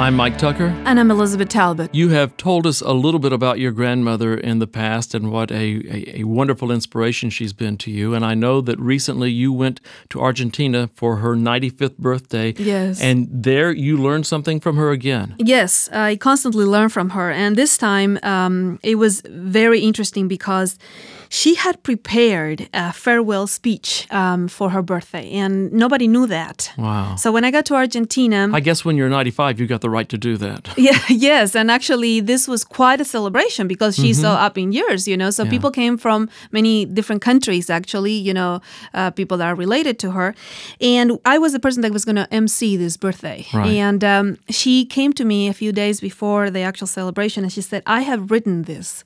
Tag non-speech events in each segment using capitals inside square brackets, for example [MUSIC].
I'm Mike Tucker. And I'm Elizabeth Talbot. You have told us a little bit about your grandmother in the past and what a, a, a, wonderful inspiration she's been to you. And I know that recently you went to Argentina for her 95th birthday. Yes. And there you learned something from her again. Yes, I constantly learn from her. And this time um, it was very interesting because she had prepared a farewell speech um, for her birthday, and nobody knew that. Wow. So when I got to Argentina. I guess when you're 95, you got the right to do that. [LAUGHS] Yeah, yes. And actually, this was quite a celebration because she's mm-hmm. so up in years, you know. So yeah. people came from many different countries, actually, you know, uh, people that are related to her. And I was the person that was going to MC this birthday. Right. And um, she came to me a few days before the actual celebration and she said, I have written this.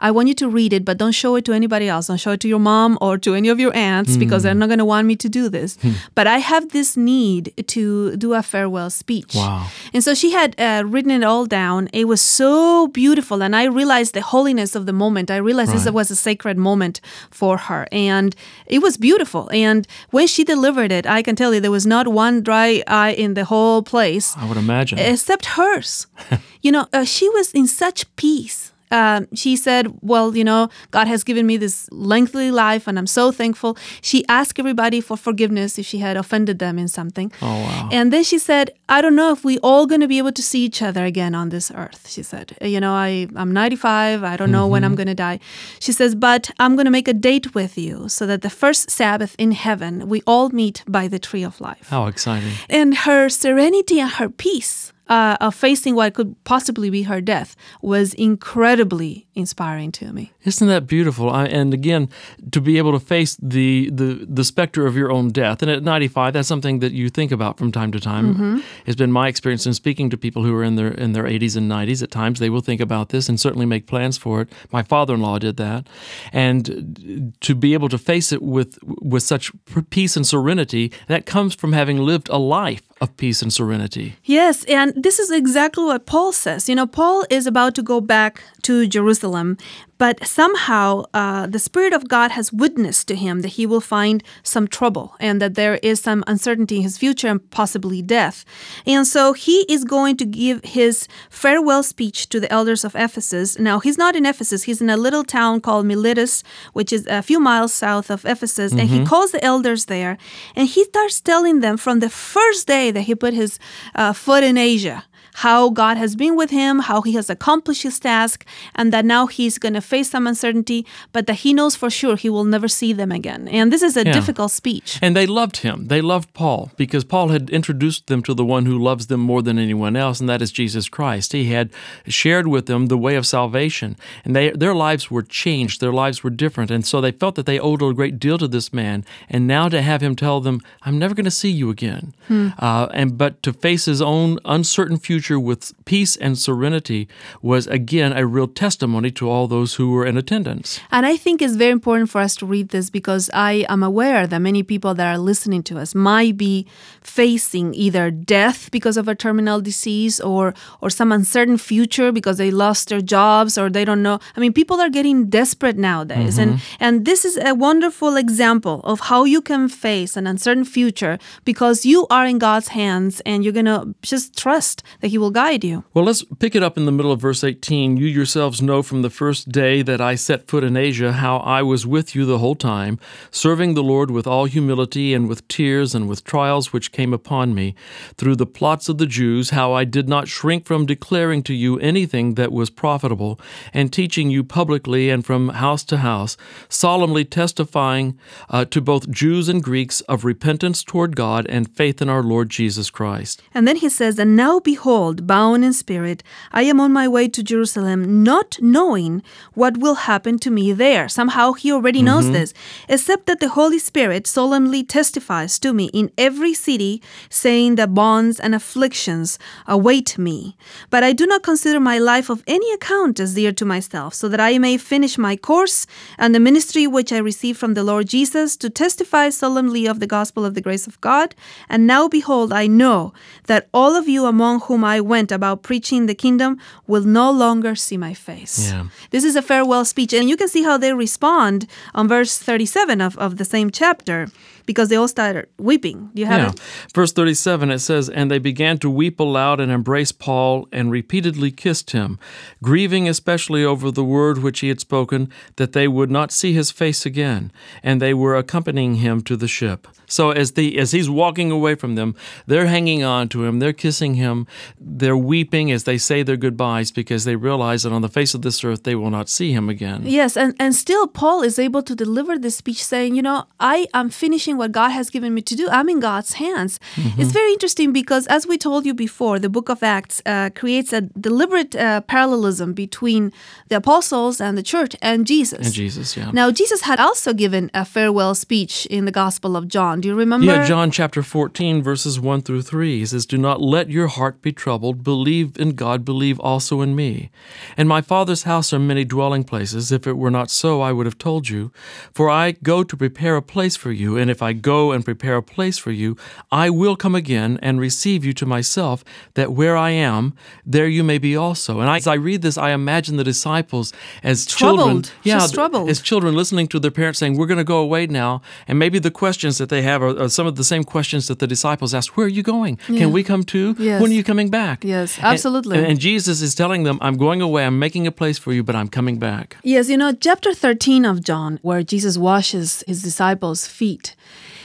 I want you to read it, but don't show it to anybody else. Don't show it to your mom or to any of your aunts mm. because they're not going to want me to do this. Hmm. but I have this need to do a farewell speech. Wow. And so she had uh, written it all down. It was so beautiful. And I realized the holiness of the moment. I realized right. this was a sacred moment for her. And it was beautiful. And when she delivered it, I can tell you there was not one dry eye in the whole place. I would imagine. Except hers. [LAUGHS] you know, uh, she was in such peace um, she said, Well, you know, God has given me this lengthy life and I'm so thankful. She asked everybody for forgiveness if she had offended them in something. Oh, wow. And then she said, I don't know if we all going to be able to see each other again on this earth. She said, You know, I, I'm 95. I don't know mm-hmm. when I'm mm-hmm. going to die. She says, But I'm going to make a date with you so that the first Sabbath in heaven, we all meet by the tree of life. How exciting. And her serenity and her peace uh, of facing what could possibly be her death was incredibly inspiring to me. Isn't that beautiful? I, and again, to be able to face the, the the specter of your own death, and at 95, that's something that you think about from time to time. Mm-hmm. It's been my experience in speaking to people who are in their in their 80s and 90s. At times, they will think about this and certainly make plans for it. My father-in-law did that, and to be able to face it with with such peace and serenity, that comes from having lived a life of peace and serenity. Yes, and this is exactly what Paul says. You know, Paul is about to go back to Jerusalem, but somehow uh, the Spirit of God has witnessed to him that he will find some trouble and that there is some uncertainty in his future and possibly death. And so he is going to give his farewell speech to the elders of Ephesus. Now, he's not in Ephesus, he's in a little town called Miletus, which is a few miles south of Ephesus. Mm-hmm. And he mm-hmm. calls the elders there and he starts telling them from the first day that he put his uh, foot in Asia how God has been with him, how he has accomplished his task, and that now he's going to face some uncertainty, but that he knows for sure he will never see them again. And this is a yeah. difficult speech. And they loved him. They loved Paul because Paul had introduced them to the one who loves them more than anyone else, and that is Jesus Christ. He had shared with them the way of salvation, and they, their lives were changed, their lives were different, and so they felt that they owed a great deal to this man. And now to have him tell them, "I'm never going to see you again," hmm. uh, and but to face his own uncertain future future with peace and serenity was again a real testimony to all those who were in attendance. And I think it's very important for us to read this because I am aware that many people that are listening to us might be facing either death because of a terminal disease or or some uncertain future because they lost their jobs or they don't know. I mean, people are getting desperate nowadays. Mm-hmm. And and this is a wonderful example of how you can face an uncertain future because you are in God's hands and you're going to just trust that he will guide you. Well, let's pick it up in the middle of verse 18. You yourselves know from the first day that I set foot in Asia how I was with you the whole time, serving the Lord with all humility and with tears and with trials which came upon me, through the plots of the Jews, how I did not shrink from declaring to you anything that was profitable, and teaching you publicly and from house to house, solemnly testifying uh, to both Jews and Greeks of repentance toward God and faith in our Lord Jesus Christ. And then he says, And now behold, behold, bound in spirit, I am on my way to Jerusalem, not knowing what will happen to me there. Somehow he already knows mm-hmm. this, except that the Holy Spirit solemnly testifies to me in every city, saying that bonds and afflictions await me. But I do not consider my life of any account as dear to myself, so that I may finish my course and the ministry which I received from the Lord Jesus to testify solemnly of the gospel of the grace of God. And now, behold, I know that all of you among whom I went about preaching the kingdom will no longer see my face. Yeah. This is a farewell speech, and you can see how they respond on verse 37 of, of the same chapter because they all started weeping. Do you have Yeah. it? Verse 37, it says, And they began to weep aloud and embrace Paul and repeatedly kissed him, grieving especially over the word which he had spoken, that they would not see his face again. And they were accompanying him to the ship. So as the as he's walking away from them, they're hanging on to him, they're kissing him, they're weeping as they say their goodbyes because they realize that on the face of this earth they will not see him again. Yes, and, and still Paul is able to deliver this speech saying, you know, I am finishing what God has given me to do. I'm in God's hands. Mm-hmm. It's very interesting because, as we told you before, the book of Acts uh, creates a deliberate uh, parallelism between the apostles and the church and Jesus. And Jesus, yeah. Now, Jesus had also given a farewell speech in the Gospel of John. Do you remember? Yeah, John chapter 14, verses 1 through 3. He says, Do not let your heart be troubled. Believe in God, believe also in me. In my Father's house are many dwelling places. If it were not so, I would have told you. For I go to prepare a place for you. And if I go and prepare a place for you, I will come again and receive you to myself, that where I am, there you may be also. And I, as I read this, I imagine the disciples as children. Troubled, just troubled. As children listening to their parents saying, We're going to go away now. And maybe the questions that they have are, are some of the same questions that the disciples asked Where are you going? Can we come too? Yes. When are you coming back? Yes, absolutely. And, and Jesus is telling them, I'm going away, I'm making a place for you, but I'm coming back. Yes, you know, chapter 13 of John, where Jesus washes his disciples' feet,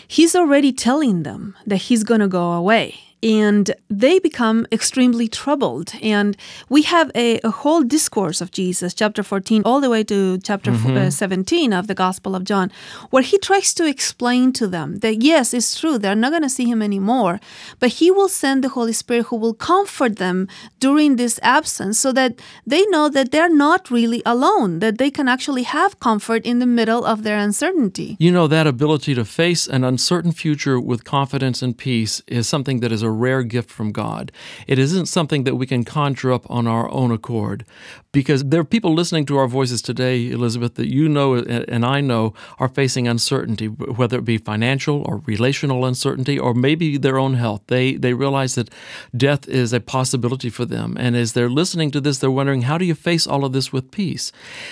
he's already telling them that he's going to go away. And they become extremely troubled. And we have a, a whole discourse of Jesus, chapter 14, all the way to chapter f- uh, 17 of the Gospel of John, where he tries to explain to them that, yes, it's true, they're not going to see him anymore, but he will send the Holy Spirit who will comfort them during this absence so that they know that they're not really alone, that they can actually have comfort in the middle of their uncertainty. You know, that ability to face an uncertain future with confidence and peace is something that is a rare gift from God. It isn't something that we can conjure up on our own accord. Because there are people listening to our voices today, Elizabeth, that you know and I know are facing uncertainty, whether it be financial or relational uncertainty or maybe their own health. They, they realize that death is a possibility for them. And as they're listening to this, they're wondering, how do you face all of this with peace?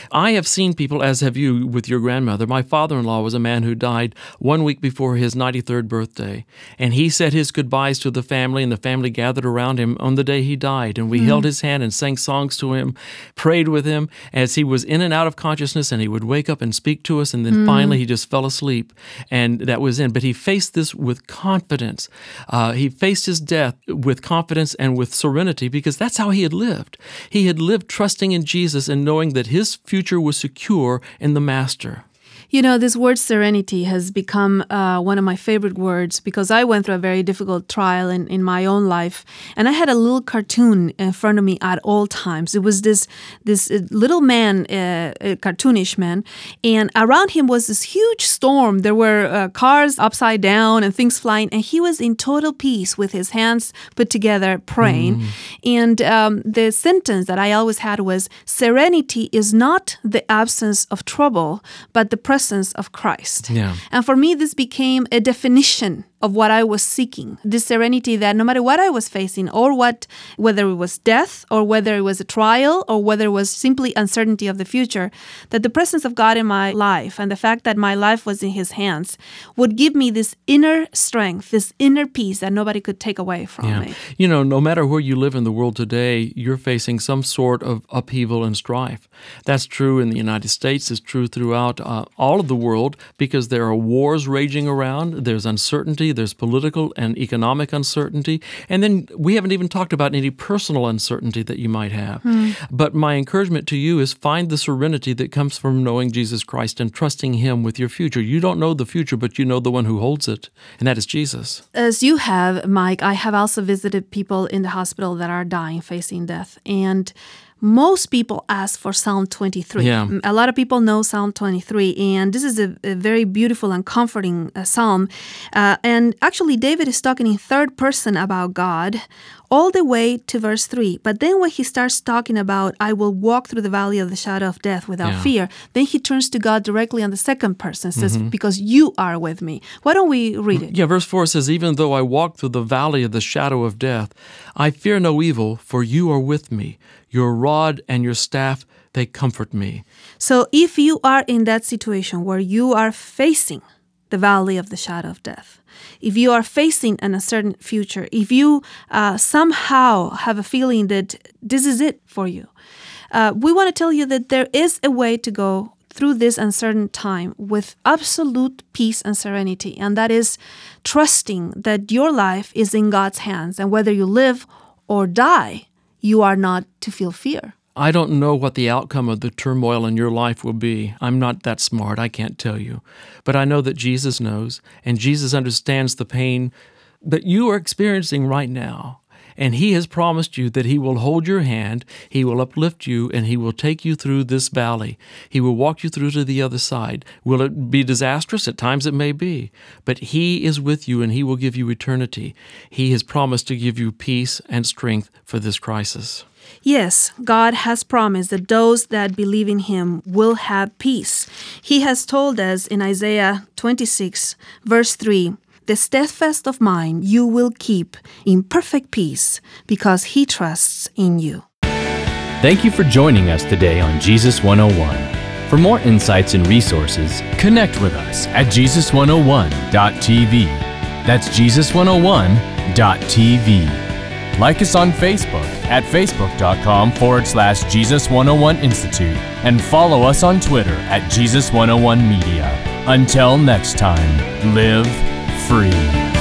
I have seen people, as have you with your grandmother. My father in law was a man who died one week before his 93rd birthday. And he said his goodbyes to the family, and the family gathered around him on the day he died. And we hmm. held his hand and sang songs to him, prayed with him as he was in and out of consciousness. And he would wake up and speak to us. And then finally, he just fell asleep. And that was in. But he faced this with confidence. Uh, he faced his death with confidence and with serenity because that's how he had lived. He had lived trusting in Jesus and knowing that his future was secure in the Master. You know, this word serenity has become uh, one of my favorite words because I went through a very difficult trial in, in my own life, and I had a little cartoon in front of me at all times. It was this this uh, little man, uh, a cartoonish man, and around him was this huge storm. There were uh, cars upside down and things flying, and he was in total peace with his hands put together, praying. And um, the sentence that I always had was, "Serenity is not the absence of trouble, but the presence." Of Christ. Yeah. And for me, this became a definition of what I was seeking. This serenity that no matter what I was facing, or what, whether it was death, or whether it was a trial, or whether it was simply uncertainty of the future, that the presence of God in my life and the fact that my life was in His hands would give me this inner strength, this inner peace that nobody could take away from Yeah. me. You know, no matter where you live in the world today, you're facing some sort of upheaval and strife. That's true in the United States, it's true throughout uh, all of the world because there are wars raging around, there's uncertainty, there's political and economic uncertainty, and then we haven't even talked about any personal uncertainty that you might have. Hmm. But my encouragement to you is find the serenity that comes from knowing Jesus Christ and trusting Him with your future. You don't know the future, but you know the one who holds it, and that is Jesus. As you have, Mike, I have also visited people in the hospital that are dying, facing death. And most people ask for Psalm 23. Yeah. A lot of people know Psalm 23, and this is a, a very beautiful and comforting uh, psalm. Uh, and actually, David is talking in third person about God all the way to verse 3. But then when he starts talking about, I will walk through the valley of the shadow of death without Yeah. fear, then he turns to God directly on the second person, says, mm-hmm. Because you are with me. Why don't we read mm, it? Yeah, verse 4 says, Even though I walk through the valley of the shadow of death, I fear no evil, for you are with me. Your rod and your staff, they comfort me. So if you are in that situation where you are facing the valley of the shadow of death, if you are facing an uncertain future, if you uh, somehow have a feeling that this is it for you, uh, we want to tell you that there is a way to go through this uncertain time with absolute peace and serenity, and that is trusting that your life is in God's hands, and whether you live or die, you are not to feel fear. I don't know what the outcome of the turmoil in your life will be. I'm not that smart. I can't tell you. But I know that Jesus knows, and Jesus understands the pain that you are experiencing right now. And He has promised you that He will hold your hand, He will uplift you, and He will take you through this valley. He will walk you through to the other side. Will it be disastrous? At times it may be. But He is with you, and He will give you eternity. He has promised to give you peace and strength for this crisis. Yes, God has promised that those that believe in Him will have peace. He has told us in Isaiah 26, verse 3 The steadfast of mind you will keep in perfect peace because He trusts in you. Thank you for joining us today on Jesus 101. For more insights and resources, connect with us at Jesus101.tv. That's Jesus101.tv. Like us on Facebook at facebook.com forward slash Jesus101 Institute and follow us on Twitter at Jesus101 Media. Until next time, live free.